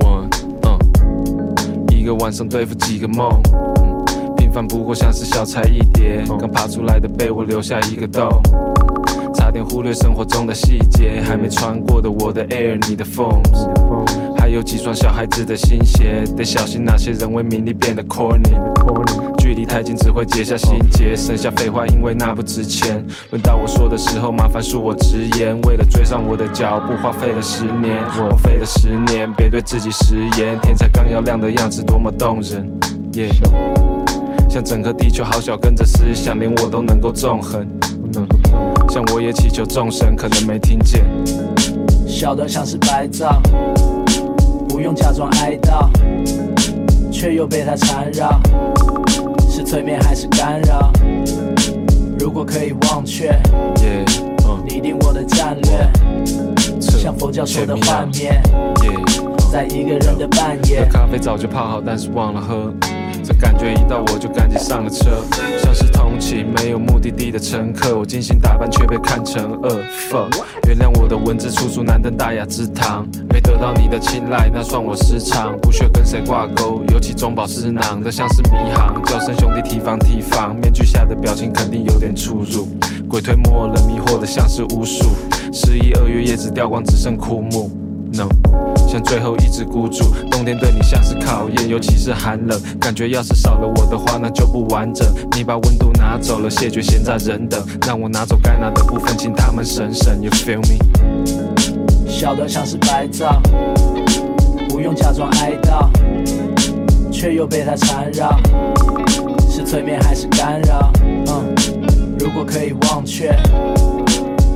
One，嗯，一个晚上对付几个梦，平凡不过像是小菜一碟。刚爬出来的被窝留下一个洞，差点忽略生活中的细节。还没穿过的我的 Air，你的 Foam，还有几双小孩子的新鞋，得小心那些人为名利变得 Corny。距离太近只会结下心结，剩下废话，因为那不值钱。轮到我说的时候，麻烦恕我直言，为了追上我的脚步，花费了十年，我费了十年，别对自己食言。天才刚要亮的样子多么动人，耶！像整个地球好小，跟着思想，连我都能够纵横。像我也祈求众生，可能没听见。小得像是白噪，不用假装哀悼，却又被它缠绕。是催眠还是干扰？如果可以忘却，拟定我的战略，像佛教说的幻灭，在一个人的半夜。咖啡早就泡好，但是忘了喝。这感觉一到我就赶紧上了车，像是通勤没有目的地的乘客。我精心打扮却被看成恶妇。原谅我的文字粗俗难登大雅之堂，没得到你的青睐，那算我失常。不屑跟谁挂钩，尤其中饱私囊的像是迷航。叫声兄弟提防提防，面具下的表情肯定有点出入。鬼推磨人迷惑的像是巫术。十一二月叶子掉光，只剩枯木。No。像最后一只孤注，冬天对你像是考验，尤其是寒冷，感觉要是少了我的话，那就不完整。你把温度拿走了，谢绝现在人等，让我拿走该拿的部分，请他们省省。You feel me？小得像是白噪，不用假装哀悼，却又被它缠绕，是催眠还是干扰？嗯，如果可以忘却，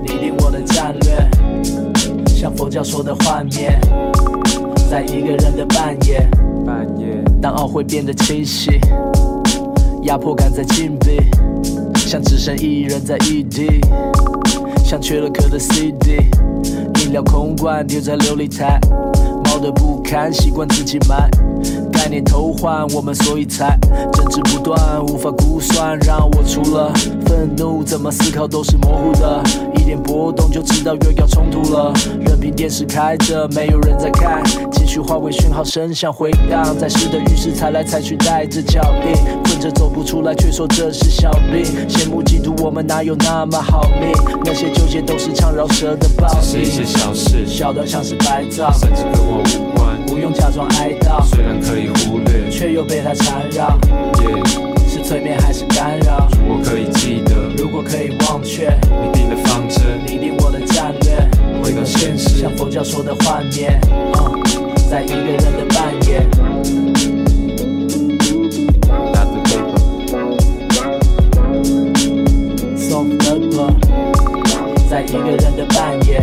拟定我的战略。像佛教说的幻灭，在一个人的半夜，半夜当懊悔变得清晰，压迫感在禁闭，像只剩一人在异地，像缺了壳的 CD，饮料空罐丢在琉璃台，猫的不堪，习惯自己买。概念偷换，我们所以才争执不断，无法估算。让我除了愤怒，怎么思考都是模糊的。一点波动就知道又要冲突了。任凭电视开着，没有人在看。情绪化为讯号，声响回荡，在湿的浴室踩来踩去，带着脚印，困着走不出来，却说这是小病。羡慕嫉妒，我们哪有那么好命？那些纠结都是唱饶舌的暴力。只是一些小事，小到像是白噪，甚至跟我无关。用假装哀悼，虽然可以忽略，却又被他缠绕。是催眠还是干扰？如果可以记得，如果可以忘却。你定的方针，你定我的战略。回到现实，像佛教说的幻灭。在一个人的半夜。在一个人的半夜。